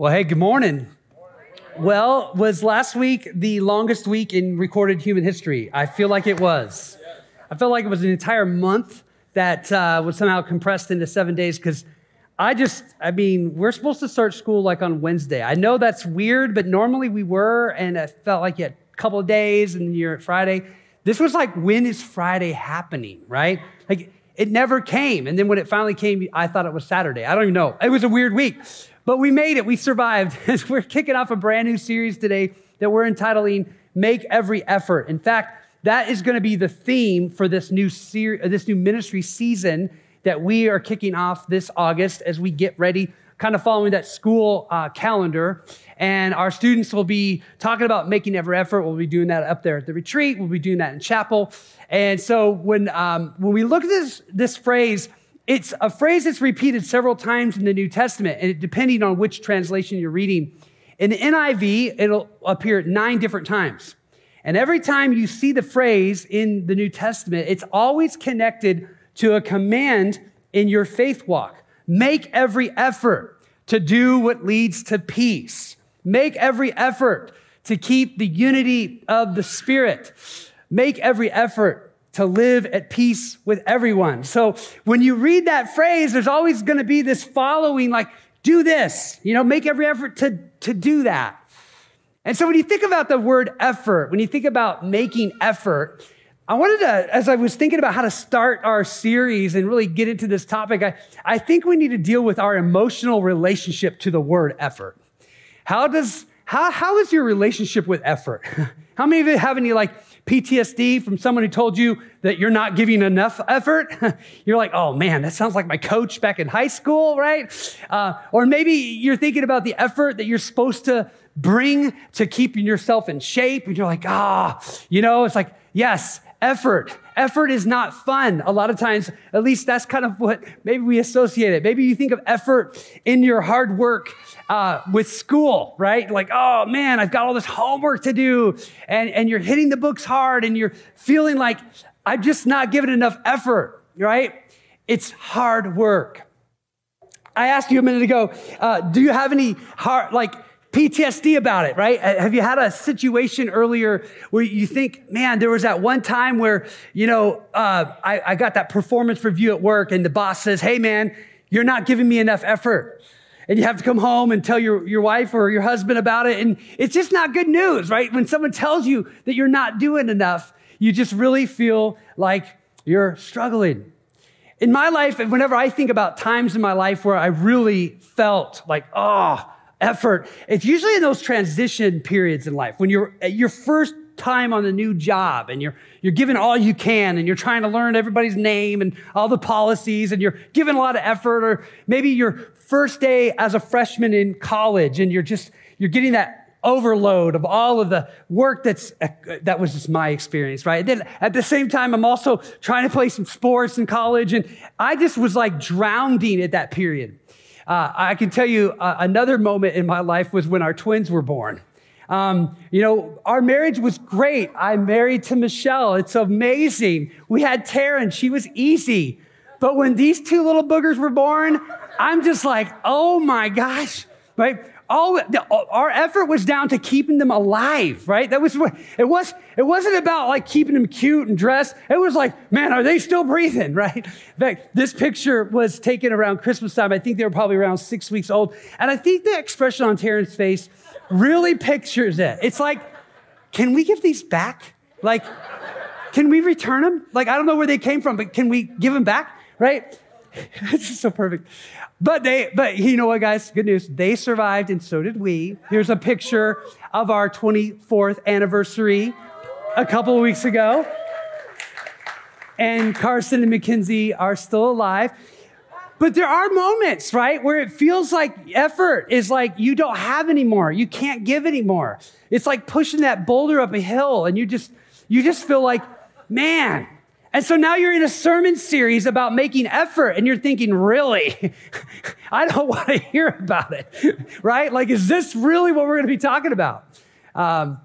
Well, hey, good morning. Well, was last week the longest week in recorded human history? I feel like it was. I felt like it was an entire month that uh, was somehow compressed into seven days because I just, I mean, we're supposed to start school like on Wednesday. I know that's weird, but normally we were, and I felt like you had a couple of days and you're at Friday. This was like, when is Friday happening, right? Like, it never came. And then when it finally came, I thought it was Saturday. I don't even know. It was a weird week. But we made it. We survived. we're kicking off a brand new series today that we're entitling Make Every Effort. In fact, that is going to be the theme for this new ser- this new ministry season that we are kicking off this August as we get ready, kind of following that school uh, calendar. And our students will be talking about making every effort. We'll be doing that up there at the retreat. We'll be doing that in chapel. And so when um, when we look at this this phrase, it's a phrase that's repeated several times in the New Testament, and depending on which translation you're reading. In the NIV, it'll appear nine different times. And every time you see the phrase in the New Testament, it's always connected to a command in your faith walk. Make every effort to do what leads to peace. Make every effort to keep the unity of the Spirit. Make every effort to live at peace with everyone. So when you read that phrase, there's always going to be this following, like, do this, you know, make every effort to, to do that. And so when you think about the word effort, when you think about making effort, I wanted to, as I was thinking about how to start our series and really get into this topic, I, I think we need to deal with our emotional relationship to the word effort. How does, how, how is your relationship with effort? How many of you have any like PTSD from someone who told you that you're not giving enough effort. you're like, oh man, that sounds like my coach back in high school, right? Uh, or maybe you're thinking about the effort that you're supposed to bring to keeping yourself in shape. And you're like, ah, you know, it's like, yes, effort. Effort is not fun. A lot of times, at least that's kind of what maybe we associate it. Maybe you think of effort in your hard work uh, with school, right? Like, oh man, I've got all this homework to do, and, and you're hitting the books hard, and you're feeling like I'm just not giving enough effort, right? It's hard work. I asked you a minute ago, uh, do you have any hard, like, PTSD about it, right? Uh, have you had a situation earlier where you think, man, there was that one time where, you know, uh, I, I got that performance review at work and the boss says, hey, man, you're not giving me enough effort. And you have to come home and tell your, your wife or your husband about it. And it's just not good news, right? When someone tells you that you're not doing enough, you just really feel like you're struggling. In my life, whenever I think about times in my life where I really felt like, oh, effort. It's usually in those transition periods in life when you're at your first time on the new job and you're you're giving all you can and you're trying to learn everybody's name and all the policies and you're giving a lot of effort or maybe your first day as a freshman in college and you're just you're getting that overload of all of the work that's that was just my experience right And then at the same time i'm also trying to play some sports in college and i just was like drowning at that period uh, I can tell you uh, another moment in my life was when our twins were born. Um, you know, our marriage was great. I'm married to Michelle. It's amazing. We had Taryn. She was easy. But when these two little boogers were born, I'm just like, oh my gosh, right? all our effort was down to keeping them alive, right? That was what it was. It wasn't about like keeping them cute and dressed. It was like, man, are they still breathing, right? In fact, this picture was taken around Christmas time. I think they were probably around six weeks old. And I think the expression on Taryn's face really pictures it. It's like, can we give these back? Like, can we return them? Like, I don't know where they came from, but can we give them back? Right? it's just so perfect. But they, but you know what, guys? Good news. They survived, and so did we. Here's a picture of our 24th anniversary a couple of weeks ago. And Carson and Mackenzie are still alive. But there are moments, right, where it feels like effort is like you don't have anymore. You can't give anymore. It's like pushing that boulder up a hill, and you just you just feel like, man, and so now you're in a sermon series about making effort, and you're thinking, really? I don't want to hear about it, right? Like, is this really what we're going to be talking about? Um,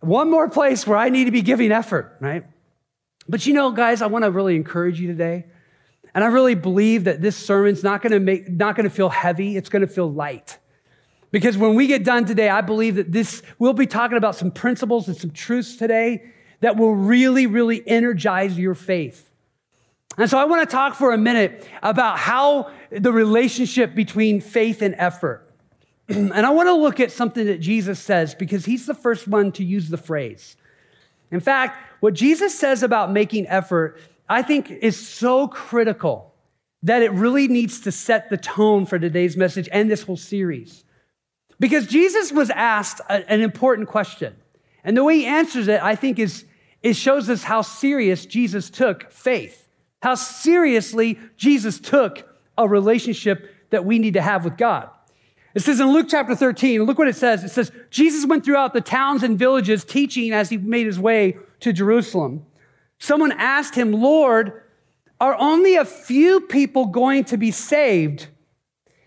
one more place where I need to be giving effort, right? But you know, guys, I want to really encourage you today. And I really believe that this sermon's not going to make, not going to feel heavy. It's going to feel light. Because when we get done today, I believe that this, we'll be talking about some principles and some truths today that will really, really energize your faith. And so I want to talk for a minute about how the relationship between faith and effort. and I want to look at something that Jesus says because he's the first one to use the phrase. In fact, what Jesus says about making effort, I think is so critical that it really needs to set the tone for today's message and this whole series. Because Jesus was asked an important question. And the way he answers it, I think, is it shows us how serious Jesus took faith, how seriously Jesus took a relationship that we need to have with God. It says in Luke chapter 13, look what it says. It says, Jesus went throughout the towns and villages teaching as he made his way to Jerusalem. Someone asked him, Lord, are only a few people going to be saved?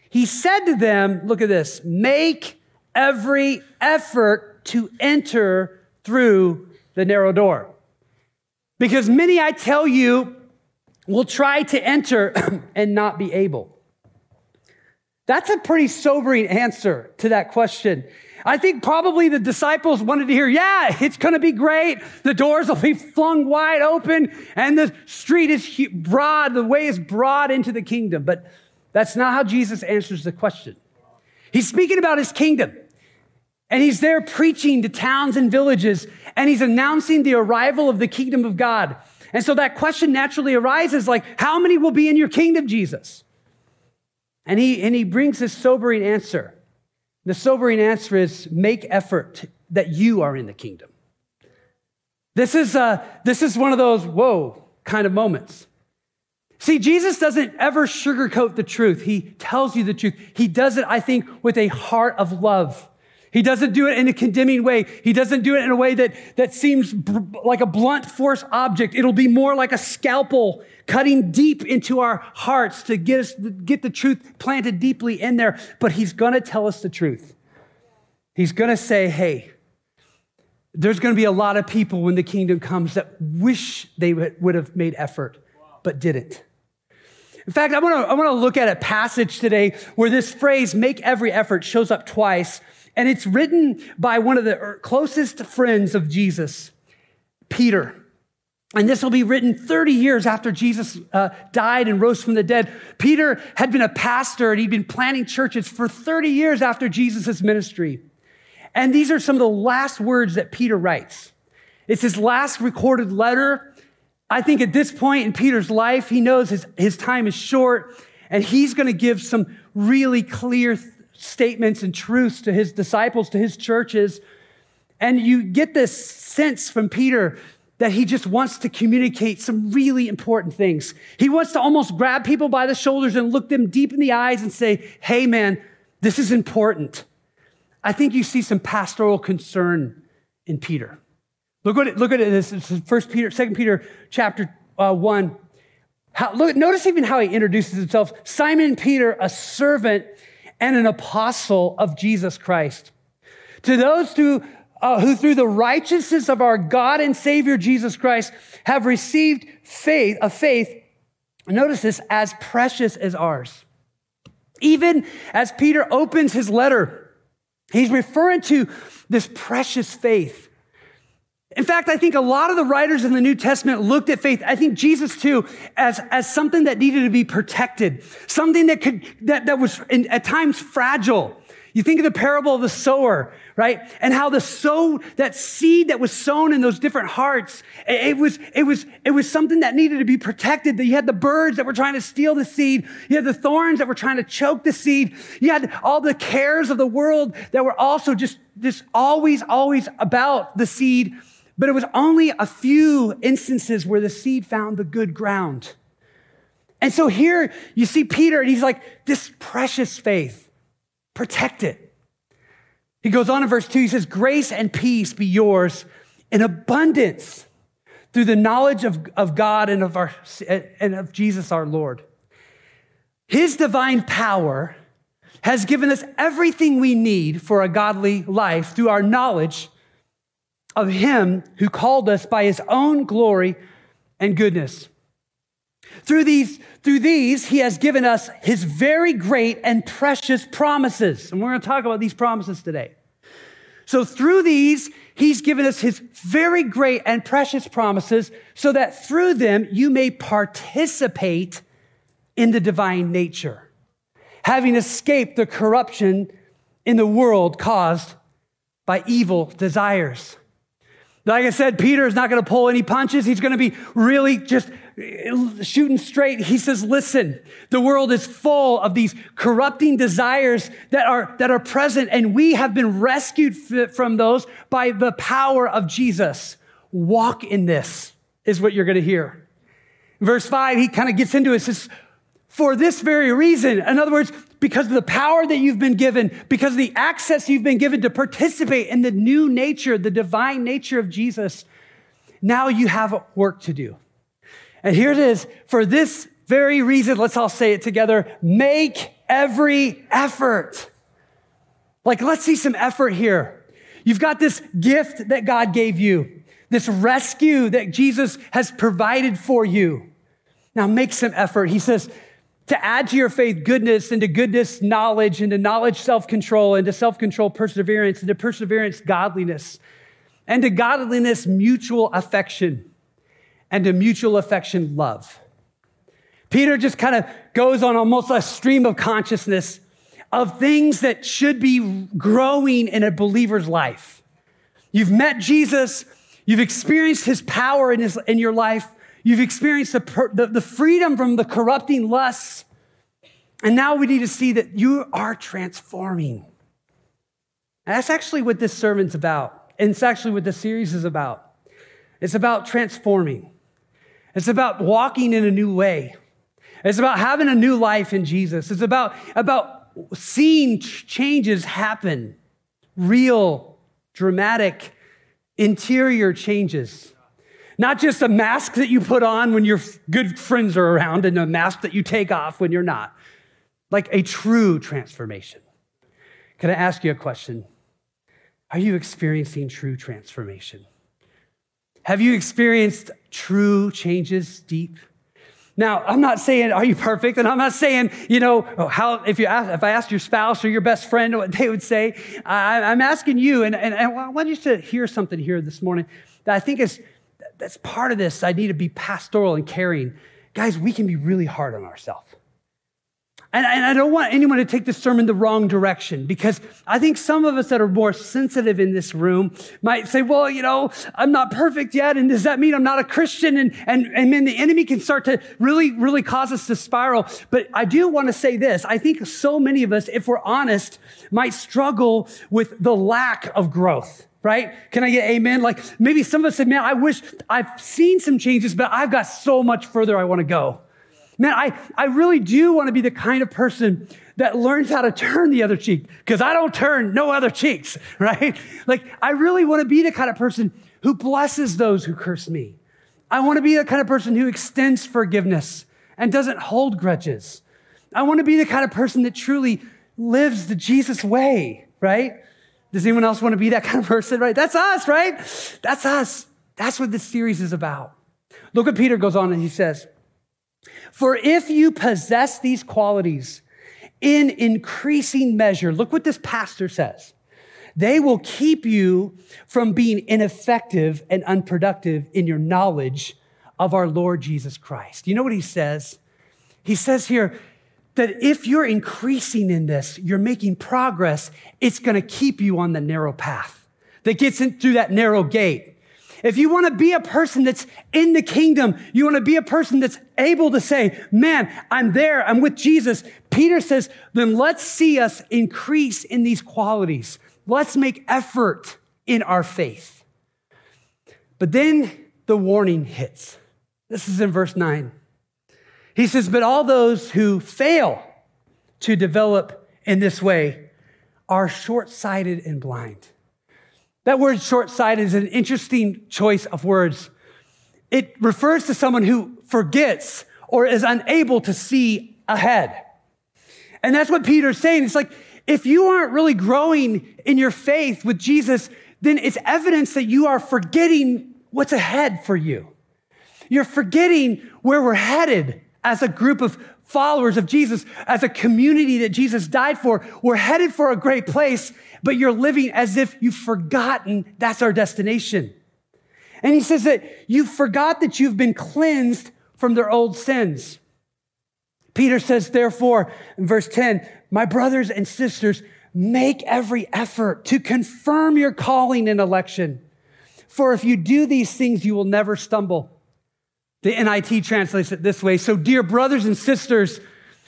He said to them, look at this, make every effort to enter through the narrow door. Because many, I tell you, will try to enter and not be able. That's a pretty sobering answer to that question. I think probably the disciples wanted to hear, yeah, it's going to be great. The doors will be flung wide open and the street is broad. The way is broad into the kingdom. But that's not how Jesus answers the question. He's speaking about his kingdom. And he's there preaching to towns and villages, and he's announcing the arrival of the kingdom of God. And so that question naturally arises like, how many will be in your kingdom, Jesus? And he, and he brings this sobering answer. The sobering answer is make effort that you are in the kingdom. This is, uh, this is one of those whoa kind of moments. See, Jesus doesn't ever sugarcoat the truth. He tells you the truth. He does it, I think, with a heart of love. He doesn't do it in a condemning way. He doesn't do it in a way that, that seems br- like a blunt force object. It'll be more like a scalpel cutting deep into our hearts to get us, get the truth planted deeply in there. But he's going to tell us the truth. He's going to say, hey, there's going to be a lot of people when the kingdom comes that wish they would have made effort, but didn't. In fact, I want to I want to look at a passage today where this phrase "make every effort" shows up twice and it's written by one of the closest friends of Jesus, Peter. And this will be written 30 years after Jesus uh, died and rose from the dead. Peter had been a pastor and he'd been planting churches for 30 years after Jesus' ministry. And these are some of the last words that Peter writes. It's his last recorded letter. I think at this point in Peter's life, he knows his, his time is short and he's going to give some really clear statements and truths to his disciples, to his churches. And you get this sense from Peter that he just wants to communicate some really important things. He wants to almost grab people by the shoulders and look them deep in the eyes and say, hey, man, this is important. I think you see some pastoral concern in Peter. Look what it, look at it. This is First Peter, Second Peter, chapter uh, one. How, look, notice even how he introduces himself. Simon Peter, a servant and an apostle of Jesus Christ. To those who, uh, who through the righteousness of our God and Savior Jesus Christ have received faith, a faith, notice this, as precious as ours. Even as Peter opens his letter, he's referring to this precious faith in fact, I think a lot of the writers in the New Testament looked at faith, I think Jesus too, as, as something that needed to be protected, something that could, that, that was in, at times fragile. You think of the parable of the sower, right? And how the sow, that seed that was sown in those different hearts, it, it, was, it was, it was something that needed to be protected. That you had the birds that were trying to steal the seed. You had the thorns that were trying to choke the seed. You had all the cares of the world that were also just, just always, always about the seed but it was only a few instances where the seed found the good ground. And so here you see Peter, and he's like, this precious faith, protect it. He goes on in verse 2, he says, Grace and peace be yours in abundance through the knowledge of, of God and of, our, and of Jesus our Lord. His divine power has given us everything we need for a godly life through our knowledge of him who called us by his own glory and goodness. Through these, through these, he has given us his very great and precious promises. And we're going to talk about these promises today. So through these, he's given us his very great and precious promises so that through them you may participate in the divine nature, having escaped the corruption in the world caused by evil desires. Like I said, Peter is not going to pull any punches. He's going to be really just eh, shooting straight. He says, listen, the world is full of these corrupting desires that are, that are present, and we have been rescued from those by the power of Jesus. Walk in this, is what you're going to hear. Verse five, he kind of gets into it. Says, for this very reason. In other words, because of the power that you've been given, because of the access you've been given to participate in the new nature, the divine nature of Jesus, now you have work to do. And here it is. For this very reason, let's all say it together make every effort. Like, let's see some effort here. You've got this gift that God gave you, this rescue that Jesus has provided for you. Now make some effort. He says, to add to your faith goodness, and to goodness, knowledge, and to knowledge, self control, and to self control, perseverance, and to perseverance, godliness, and to godliness, mutual affection, and to mutual affection, love. Peter just kind of goes on almost a stream of consciousness of things that should be growing in a believer's life. You've met Jesus, you've experienced his power in, his, in your life, You've experienced the, the, the freedom from the corrupting lusts. And now we need to see that you are transforming. And that's actually what this sermon's about. And it's actually what this series is about. It's about transforming. It's about walking in a new way. It's about having a new life in Jesus. It's about, about seeing changes happen, real, dramatic, interior changes. Not just a mask that you put on when your good friends are around and a mask that you take off when you're not. Like a true transformation. Can I ask you a question? Are you experiencing true transformation? Have you experienced true changes deep? Now, I'm not saying, are you perfect? And I'm not saying, you know, oh, how, if you ask, if I asked your spouse or your best friend what they would say, I, am asking you, and, and, and I want you to hear something here this morning that I think is that's part of this. I need to be pastoral and caring. Guys, we can be really hard on ourselves. And, and, I don't want anyone to take this sermon the wrong direction because I think some of us that are more sensitive in this room might say, well, you know, I'm not perfect yet. And does that mean I'm not a Christian? And, and, and then the enemy can start to really, really cause us to spiral. But I do want to say this. I think so many of us, if we're honest, might struggle with the lack of growth right? Can I get amen? Like maybe some of us say, man, I wish I've seen some changes, but I've got so much further I want to go. Man, I, I really do want to be the kind of person that learns how to turn the other cheek because I don't turn no other cheeks, right? Like I really want to be the kind of person who blesses those who curse me. I want to be the kind of person who extends forgiveness and doesn't hold grudges. I want to be the kind of person that truly lives the Jesus way, right? Does anyone else want to be that kind of person, right? That's us, right? That's us. That's what this series is about. Look what Peter goes on and he says, For if you possess these qualities in increasing measure, look what this pastor says. They will keep you from being ineffective and unproductive in your knowledge of our Lord Jesus Christ. You know what he says? He says here, that if you're increasing in this, you're making progress, it's going to keep you on the narrow path that gets in through that narrow gate. If you want to be a person that's in the kingdom, you want to be a person that's able to say, man, I'm there, I'm with Jesus. Peter says, then let's see us increase in these qualities. Let's make effort in our faith. But then the warning hits. This is in verse 9. He says, But all those who fail to develop in this way are short sighted and blind. That word short sighted is an interesting choice of words. It refers to someone who forgets or is unable to see ahead. And that's what Peter's saying. It's like, if you aren't really growing in your faith with Jesus, then it's evidence that you are forgetting what's ahead for you. you're forgetting where we're headed as a group of followers of Jesus, as a community that Jesus died for. We're headed for a great place, but you're living as if you've forgotten that's our destination. And he says that you forgot that you've been cleansed from their old sins. Peter says, therefore, in verse 10, my brothers and sisters, make every effort to confirm your calling and election. For if you do these things, you will never stumble. The NLT translates it this way. So, dear brothers and sisters,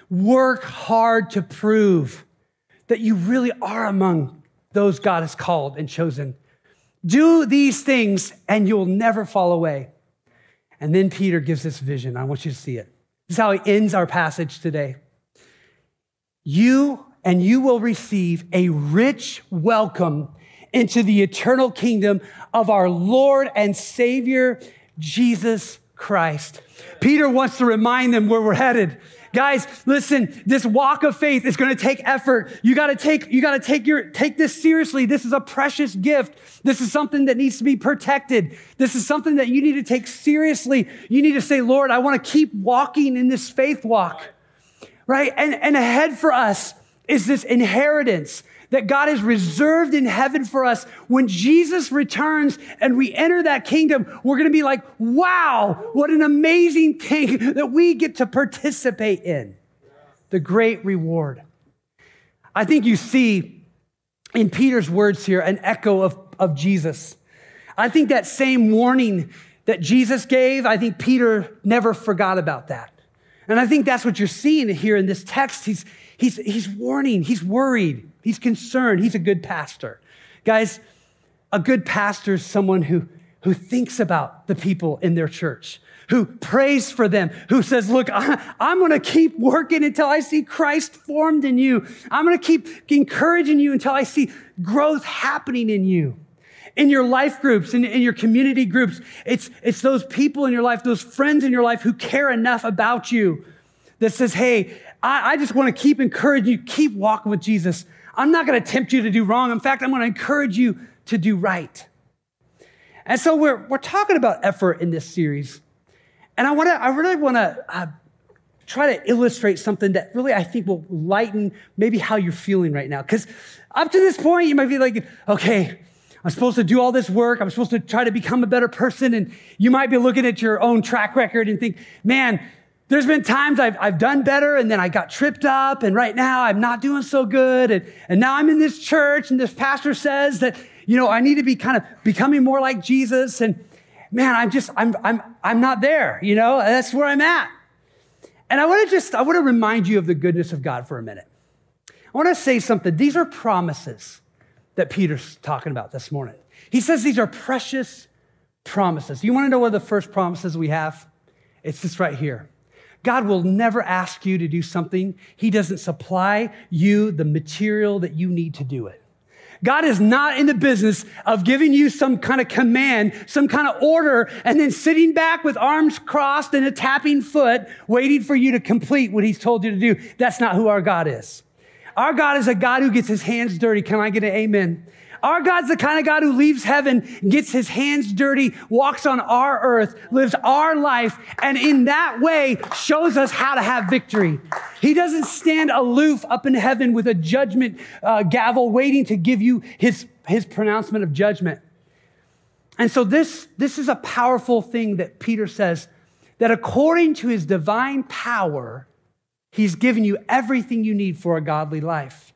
work hard to prove that you really are among those God has called and chosen. Do these things and you'll never fall away. And then Peter gives this vision. I want you to see it. This is how he ends our passage today. You and you will receive a rich welcome into the eternal kingdom of our Lord and Savior, Jesus Christ. Peter wants to remind them where we're headed. Guys, listen, this walk of faith is going to take effort. You got to take, you got to take your, take this seriously. This is a precious gift. This is something that needs to be protected. This is something that you need to take seriously. You need to say, Lord, I want to keep walking in this faith walk. Right? And, and ahead for us is this inheritance that God has reserved in heaven for us. When Jesus returns and we enter that kingdom, we're going to be like, wow, what an amazing thing that we get to participate in. The great reward. I think you see in Peter's words here an echo of, of Jesus. I think that same warning that Jesus gave, I think Peter never forgot about that. And I think that's what you're seeing here in this text. He's, he's, he's warning, he's worried. He's concerned. He's a good pastor. Guys, a good pastor is someone who, who thinks about the people in their church, who prays for them, who says, Look, I, am going to keep working until I see Christ formed in you. I'm going to keep encouraging you until I see growth happening in you. In your life groups, in, in your community groups, it's, it's those people in your life, those friends in your life who care enough about you that says, Hey, I, I just want to keep encouraging you, keep walking with Jesus. I'm not going to tempt you to do wrong. In fact, I'm going to encourage you to do right. And so we're, we're talking about effort in this series. And I want to, I really want to uh, try to illustrate something that really I think will lighten maybe how you're feeling right now. Because up to this point, you might be like, okay, I'm supposed to do all this work. I'm supposed to try to become a better person. And you might be looking at your own track record and think, man, there's been times I've, I've done better and then I got tripped up and right now I'm not doing so good. And, and now I'm in this church and this pastor says that, you know, I need to be kind of becoming more like Jesus. And man, I'm just, I'm, I'm, I'm not there, you know, that's where I'm at. And I want to just, I want to remind you of the goodness of God for a minute. I want to say something. These are promises that Peter's talking about this morning. He says these are precious promises. You want to know what the first promises we have? It's this right here. God will never ask you to do something. He doesn't supply you the material that you need to do it. God is not in the business of giving you some kind of command, some kind of order, and then sitting back with arms crossed and a tapping foot, waiting for you to complete what He's told you to do. That's not who our God is. Our God is a God who gets His hands dirty. Can I get an amen? Our God's the kind of God who leaves heaven, gets his hands dirty, walks on our earth, lives our life, and in that way shows us how to have victory. He doesn't stand aloof up in heaven with a judgment uh, gavel waiting to give you his, his pronouncement of judgment. And so this, this is a powerful thing that Peter says that according to his divine power, he's given you everything you need for a godly life.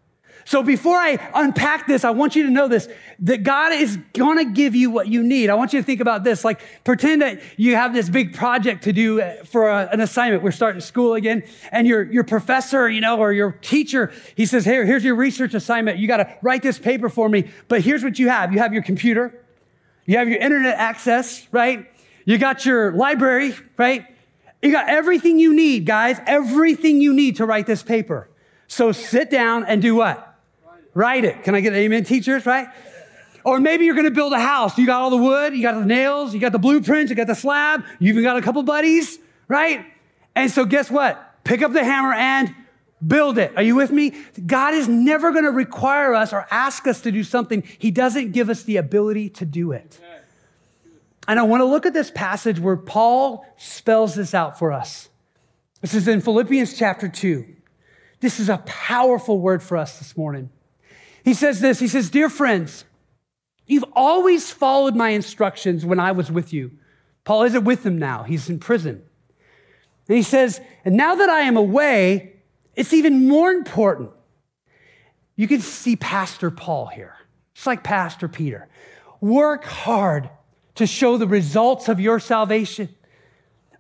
So before I unpack this, I want you to know this, that God is going to give you what you need. I want you to think about this. Like pretend that you have this big project to do uh, for a, an assignment. We're starting school again and your, your professor, you know, or your teacher, he says, here, here's your research assignment. You got to write this paper for me. But here's what you have. You have your computer. You have your internet access, right? You got your library, right? You got everything you need, guys, everything you need to write this paper. So sit down and do what? Write it. Can I get an amen, teachers, right? Or maybe you're going to build a house. You got all the wood, you got the nails, you got the blueprints, you got the slab, you even got a couple buddies, right? And so guess what? Pick up the hammer and build it. Are you with me? God is never going to require us or ask us to do something. He doesn't give us the ability to do it. And I want to look at this passage where Paul spells this out for us. This is in Philippians chapter 2. This is a powerful word for us this morning. He says this He says, Dear friends, you've always followed my instructions when I was with you. Paul isn't with them now, he's in prison. And he says, And now that I am away, it's even more important. You can see Pastor Paul here, just like Pastor Peter. Work hard to show the results of your salvation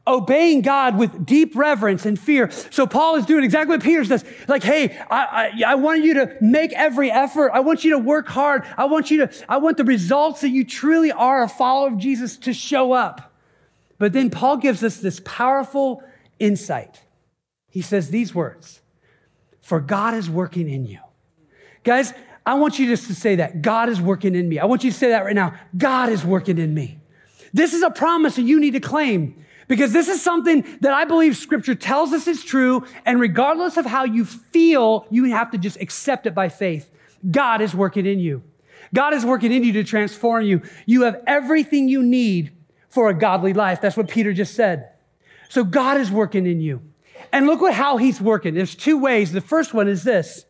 obeying God with deep reverence and fear. So Paul is doing exactly what Peter says. Like, hey, I, I, I, want you to make every effort. I want you to work hard. I want you to, I want the results that you truly are a follower of Jesus to show up. But then Paul gives us this powerful insight. He says these words, for God is working in you. Guys, I want you just to say that. God is working in me. I want you to say that right now. God is working in me. This is a promise that you need to claim. Because this is something that I believe scripture tells us is true. And regardless of how you feel, you have to just accept it by faith. God is working in you. God is working in you to transform you. You have everything you need for a godly life. That's what Peter just said. So God is working in you. And look at how he's working. There's two ways. The first one is this.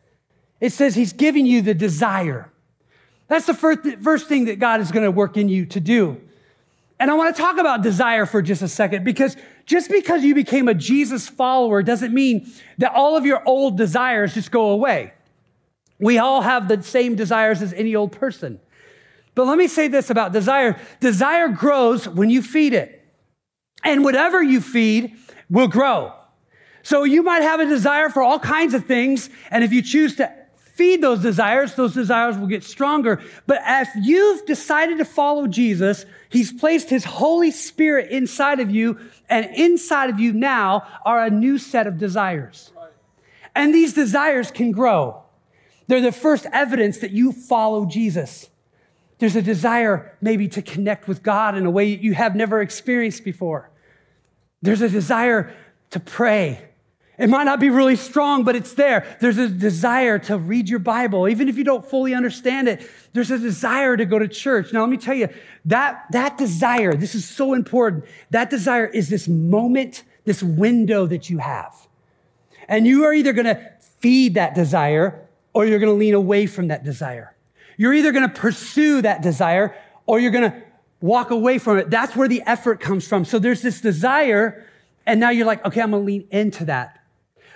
It says he's giving you the desire. That's the first, first thing that God is going to work in you to do. And I want to talk about desire for just a second because just because you became a Jesus follower doesn't mean that all of your old desires just go away. We all have the same desires as any old person. But let me say this about desire desire grows when you feed it. And whatever you feed will grow. So you might have a desire for all kinds of things. And if you choose to feed those desires, those desires will get stronger. But if you've decided to follow Jesus, He's placed His Holy Spirit inside of you, and inside of you now are a new set of desires. And these desires can grow. They're the first evidence that you follow Jesus. There's a desire maybe to connect with God in a way you have never experienced before. There's a desire to pray it might not be really strong, but it's there. There's a desire to read your Bible. Even if you don't fully understand it, there's a desire to go to church. Now, let me tell you, that, that desire, this is so important. That desire is this moment, this window that you have. And you are either going to feed that desire or you're going to lean away from that desire. You're either going to pursue that desire or you're going to walk away from it. That's where the effort comes from. So there's this desire, and now you're like, okay, I'm going to lean into that.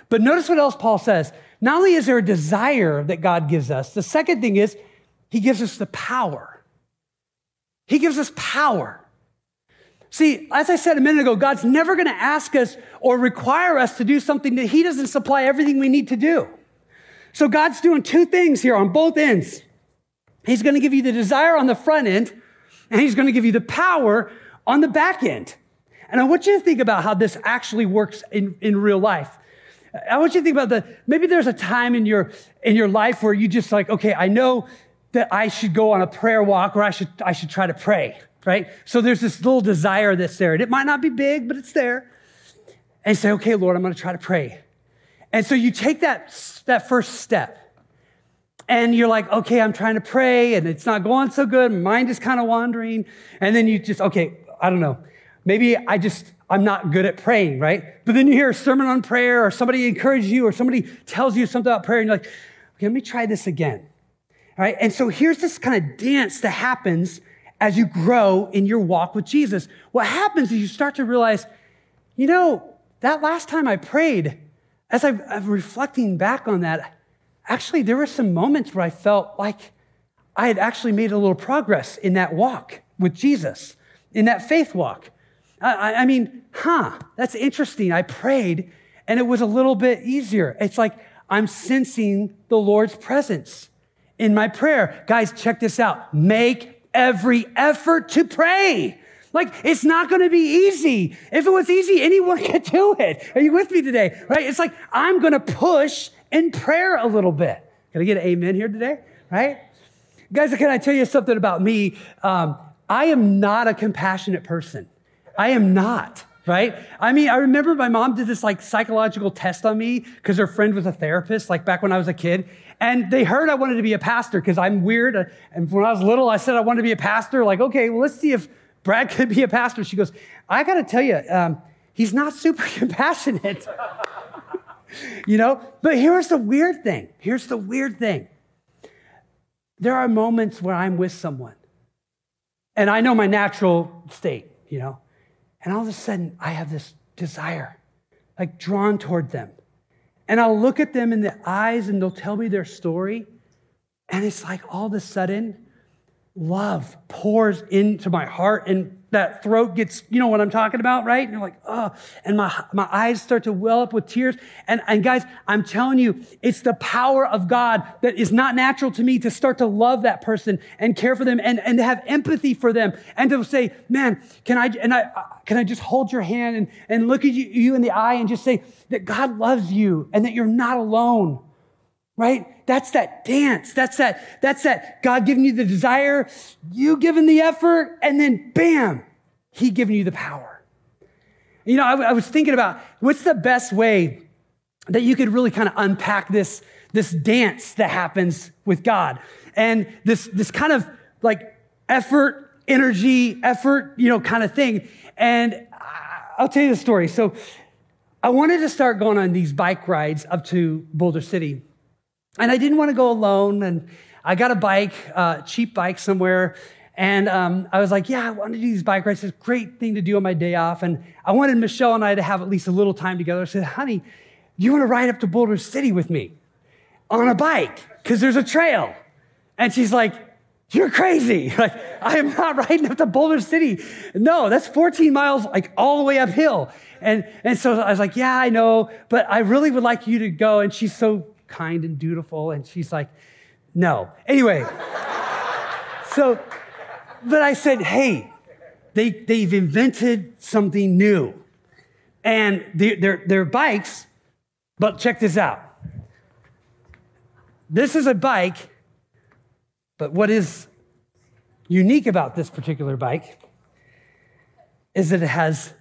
But notice what else Paul says. Not only is there a desire that God gives us, the second thing is he gives us the power. He gives us power. See, as I said a minute ago, God's never going to ask us or require us to do something that he doesn't supply everything we need to do. So God's doing two things here on both ends. He's going to give you the desire on the front end, and he's going to give you the power on the back end. And I want you to think about how this actually works in, in real life. I want you to think about that. Maybe there's a time in your in your life where you just like, okay, I know that I should go on a prayer walk or I should I should try to pray, right? So there's this little desire that's there. And it might not be big, but it's there. And say, okay, Lord, I'm going to try to pray. And so you take that that first step. And you're like, okay, I'm trying to pray and it's not going so good. My mind is kind of wandering. And then you just, okay, I don't know. Maybe I just I'm not good at praying, right? But then you hear a sermon on prayer or somebody encourages you or somebody tells you something about prayer and you're like, okay, let me try this again. All right. And so here's this kind of dance that happens as you grow in your walk with Jesus. What happens is you start to realize, you know, that last time I prayed, as I'm, I'm reflecting back on that, actually, there were some moments where I felt like I had actually made a little progress in that walk with Jesus, in that faith walk. I, I mean, huh, that's interesting. I prayed and it was a little bit easier. It's like I'm sensing the Lord's presence in my prayer. Guys, check this out. Make every effort to pray. Like, it's not going to be easy. If it was easy, anyone could do it. Are you with me today? Right? It's like, I'm going to push in prayer a little bit. Can I get an amen here today? Right? Guys, can I tell you something about me? Um, I am not a compassionate person. I am not, right? I mean, I remember my mom did this like psychological test on me because her friend was a therapist, like back when I was a kid. And they heard I wanted to be a pastor because I'm weird. And when I was little, I said I wanted to be a pastor. Like, okay, well, let's see if Brad could be a pastor. She goes, I got to tell you, um, he's not super compassionate. you know? But here's the weird thing. Here's the weird thing. There are moments where I'm with someone and I know my natural state, you know? And all of a sudden, I have this desire, like drawn toward them. And I'll look at them in the eyes and they'll tell me their story. And it's like all of a sudden, love pours into my heart and that throat gets, you know what I'm talking about, right? And you're like, oh, and my, my eyes start to well up with tears. And, and guys, I'm telling you, it's the power of God that is not natural to me to start to love that person and care for them and, and to have empathy for them and to say, man, can I, and I, uh, can I just hold your hand and, and look at you, you in the eye and just say that God loves you and that you're not alone right? That's that dance. That's that, that's that God giving you the desire, you giving the effort, and then bam, He giving you the power. You know, I, I was thinking about what's the best way that you could really kind of unpack this, this dance that happens with God and this, this kind of like effort, energy, effort, you know, kind of thing. And I'll tell you the story. So I wanted to start going on these bike rides up to Boulder City. And I didn't want to go alone. And I got a bike, uh, cheap bike somewhere. And um, I was like, yeah, I want to do these bike rides. It's a great thing to do on my day off. And I wanted Michelle and I to have at least a little time together. I said, honey, do you want to ride up to Boulder City with me on a bike? Because there's a trail. And she's like, you're crazy. Like, I am not riding up to Boulder City. No, that's 14 miles, like all the way uphill. And, and so I was like, yeah, I know, but I really would like you to go. And she's so kind and dutiful. And she's like, no. Anyway, so, but I said, hey, they, they've invented something new. And they're, they're, bikes, but check this out. This is a bike, but what is unique about this particular bike is that it has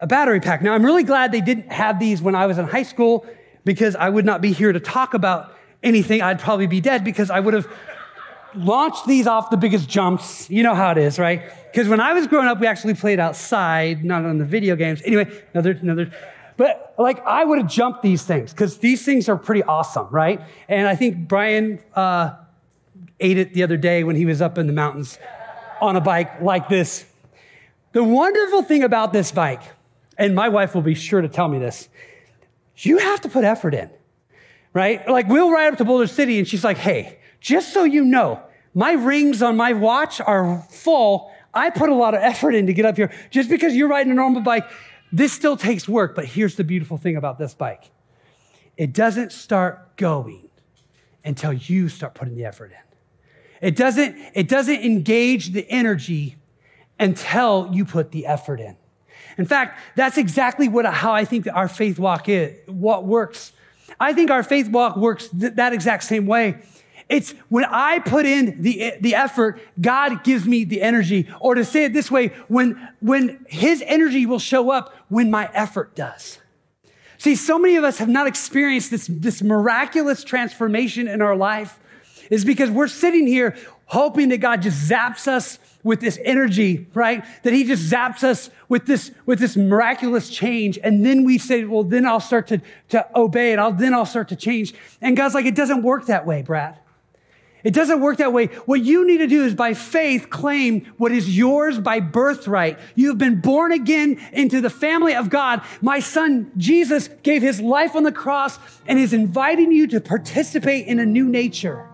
a battery pack. Now, I'm really glad they didn't have these when I was in high school because I would not be here to talk about anything. I'd probably be dead because I would have launched these off the biggest jumps. You know how it is, right? Because when I was growing up, we actually played outside, not on the video games. Anyway, another, another. But like, I would have jumped these things because these things are pretty awesome, right? And I think Brian uh, ate it the other day when he was up in the mountains on a bike like this. The wonderful thing about this bike, and my wife will be sure to tell me this, you have to put effort in, right? Like we'll ride up to Boulder City and she's like, hey, just so you know, my rings on my watch are full. I put a lot of effort in to get up here. Just because you're riding a normal bike, this still takes work. But here's the beautiful thing about this bike it doesn't start going until you start putting the effort in. It doesn't, it doesn't engage the energy until you put the effort in. In fact, that's exactly what, how I think that our faith walk is, what works. I think our faith walk works th- that exact same way. It's when I put in the, the effort, God gives me the energy. Or to say it this way, when, when His energy will show up when my effort does. See, so many of us have not experienced this, this miraculous transformation in our life, is because we're sitting here hoping that God just zaps us with this energy, right? That he just zaps us with this, with this miraculous change. And then we say, well, then I'll start to, to obey and I'll, then I'll start to change. And God's like, it doesn't work that way, Brad. It doesn't work that way. What you need to do is by faith claim what is yours by birthright. You have been born again into the family of God. My son Jesus gave his life on the cross and is inviting you to participate in a new nature.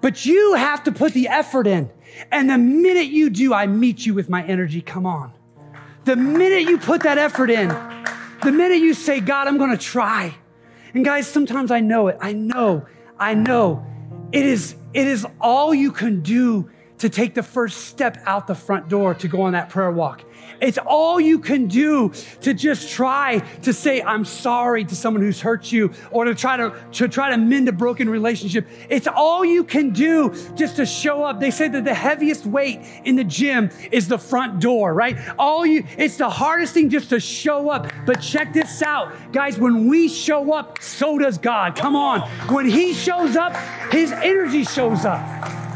But you have to put the effort in. And the minute you do, I meet you with my energy. Come on. The minute you put that effort in, the minute you say, God, I'm going to try. And guys, sometimes I know it. I know, I know. It is, it is all you can do to take the first step out the front door to go on that prayer walk. It's all you can do to just try to say, I'm sorry to someone who's hurt you or to try to, to try to mend a broken relationship. It's all you can do just to show up. They say that the heaviest weight in the gym is the front door, right? All you, it's the hardest thing just to show up. But check this out, guys, when we show up, so does God. Come on. When He shows up, His energy shows up.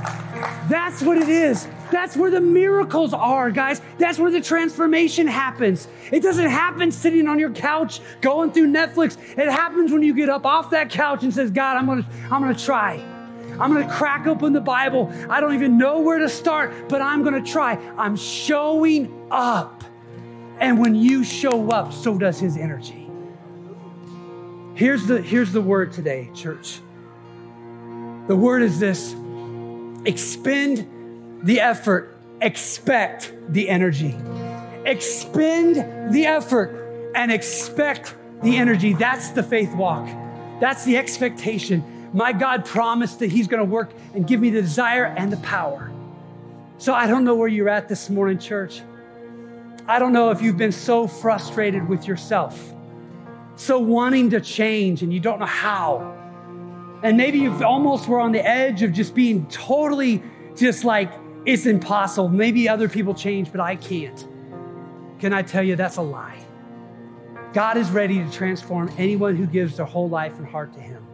That's what it is. That's where the miracles are, guys. That's where the transformation happens. It doesn't happen sitting on your couch going through Netflix. It happens when you get up off that couch and says, God, I'm gonna, I'm gonna try. I'm gonna crack open the Bible. I don't even know where to start, but I'm gonna try. I'm showing up. And when you show up, so does his energy. Here's the, here's the word today, church. The word is this expend the effort, expect the energy. Expend the effort and expect the energy. That's the faith walk. That's the expectation. My God promised that He's going to work and give me the desire and the power. So I don't know where you're at this morning, church. I don't know if you've been so frustrated with yourself, so wanting to change and you don't know how. And maybe you've almost were on the edge of just being totally just like, it's impossible. Maybe other people change, but I can't. Can I tell you that's a lie? God is ready to transform anyone who gives their whole life and heart to Him.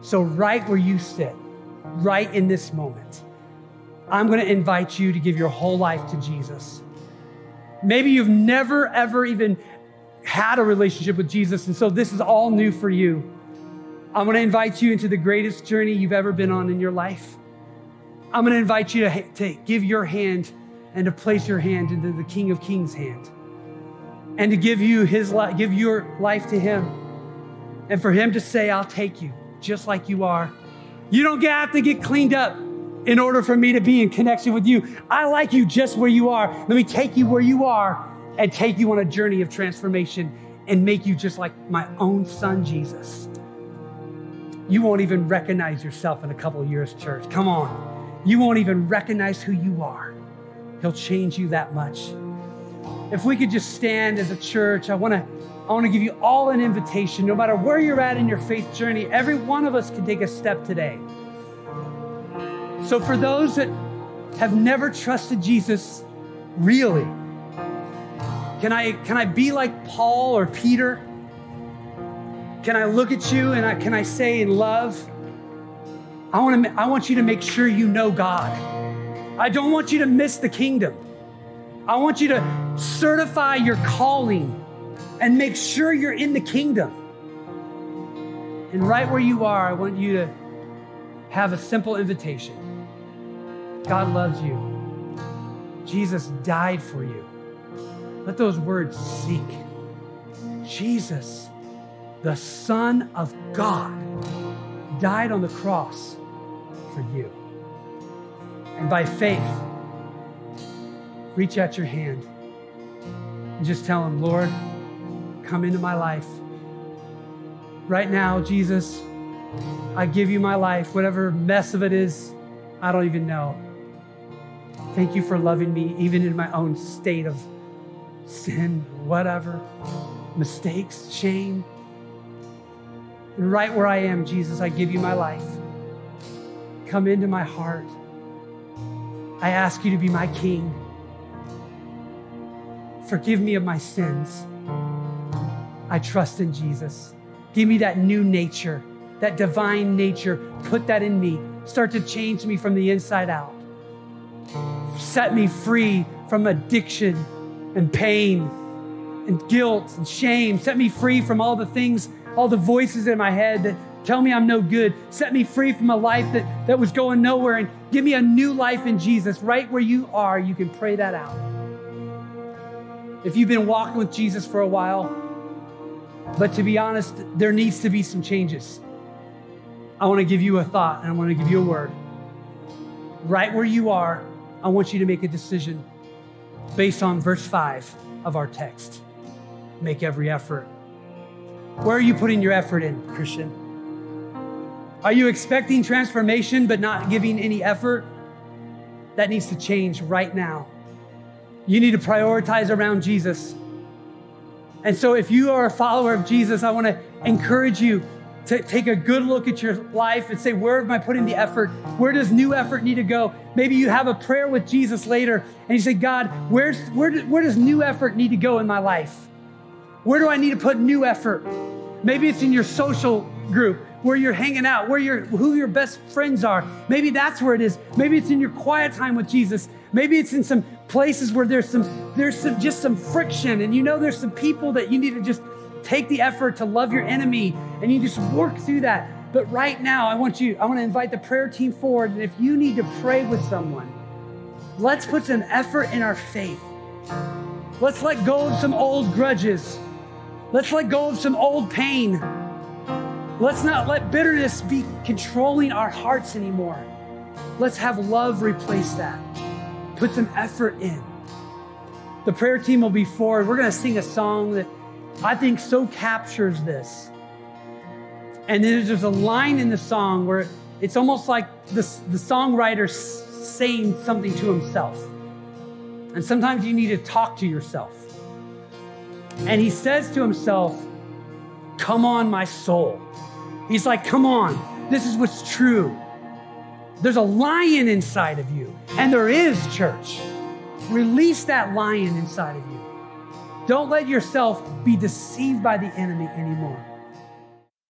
So, right where you sit, right in this moment, I'm going to invite you to give your whole life to Jesus. Maybe you've never, ever even had a relationship with Jesus, and so this is all new for you. I'm going to invite you into the greatest journey you've ever been on in your life. I'm going to invite you to, to give your hand and to place your hand into the King of Kings' hand and to give you his life, give your life to him. And for him to say, I'll take you just like you are. You don't have to get cleaned up in order for me to be in connection with you. I like you just where you are. Let me take you where you are and take you on a journey of transformation and make you just like my own son, Jesus. You won't even recognize yourself in a couple of years, church. Come on you won't even recognize who you are. He'll change you that much. If we could just stand as a church, I want to I want to give you all an invitation. No matter where you're at in your faith journey, every one of us can take a step today. So for those that have never trusted Jesus really, can I can I be like Paul or Peter? Can I look at you and I, can I say in love, I want, to, I want you to make sure you know God. I don't want you to miss the kingdom. I want you to certify your calling and make sure you're in the kingdom. And right where you are, I want you to have a simple invitation God loves you, Jesus died for you. Let those words sink. Jesus, the Son of God, died on the cross for you. And by faith, reach out your hand and just tell him, Lord, come into my life. Right now, Jesus, I give you my life, whatever mess of it is, I don't even know. Thank you for loving me, even in my own state of sin, whatever, mistakes, shame. And right where I am, Jesus, I give you my life. Come into my heart. I ask you to be my king. Forgive me of my sins. I trust in Jesus. Give me that new nature, that divine nature. Put that in me. Start to change me from the inside out. Set me free from addiction and pain and guilt and shame. Set me free from all the things, all the voices in my head that Tell me I'm no good. Set me free from a life that, that was going nowhere and give me a new life in Jesus. Right where you are, you can pray that out. If you've been walking with Jesus for a while, but to be honest, there needs to be some changes. I want to give you a thought and I want to give you a word. Right where you are, I want you to make a decision based on verse 5 of our text. Make every effort. Where are you putting your effort in, Christian? Are you expecting transformation but not giving any effort? That needs to change right now. You need to prioritize around Jesus. And so, if you are a follower of Jesus, I want to encourage you to take a good look at your life and say, Where am I putting the effort? Where does new effort need to go? Maybe you have a prayer with Jesus later and you say, God, where's, where, where does new effort need to go in my life? Where do I need to put new effort? Maybe it's in your social group. where you're hanging out, where you're, who your best friends are. Maybe that's where it is. Maybe it's in your quiet time with Jesus. Maybe it's in some places where there's some, there's some, just some friction, and you know there's some people that you need to just take the effort to love your enemy, and you just work through that. But right now, I want you, I want to invite the prayer team forward, and if you need to pray with someone, let's put some effort in our faith. Let's let go of some old grudges. Let's let go of some old pain. Let's not let bitterness be controlling our hearts anymore. Let's have love replace that. Put some effort in. The prayer team will be forward. We're going to sing a song that I think so captures this. And then there's a line in the song where it's almost like the songwriter saying something to himself. And sometimes you need to talk to yourself. And he says to himself, Come on, my soul. He's like, Come on, this is what's true. There's a lion inside of you, and there is, church. Release that lion inside of you. Don't let yourself be deceived by the enemy anymore.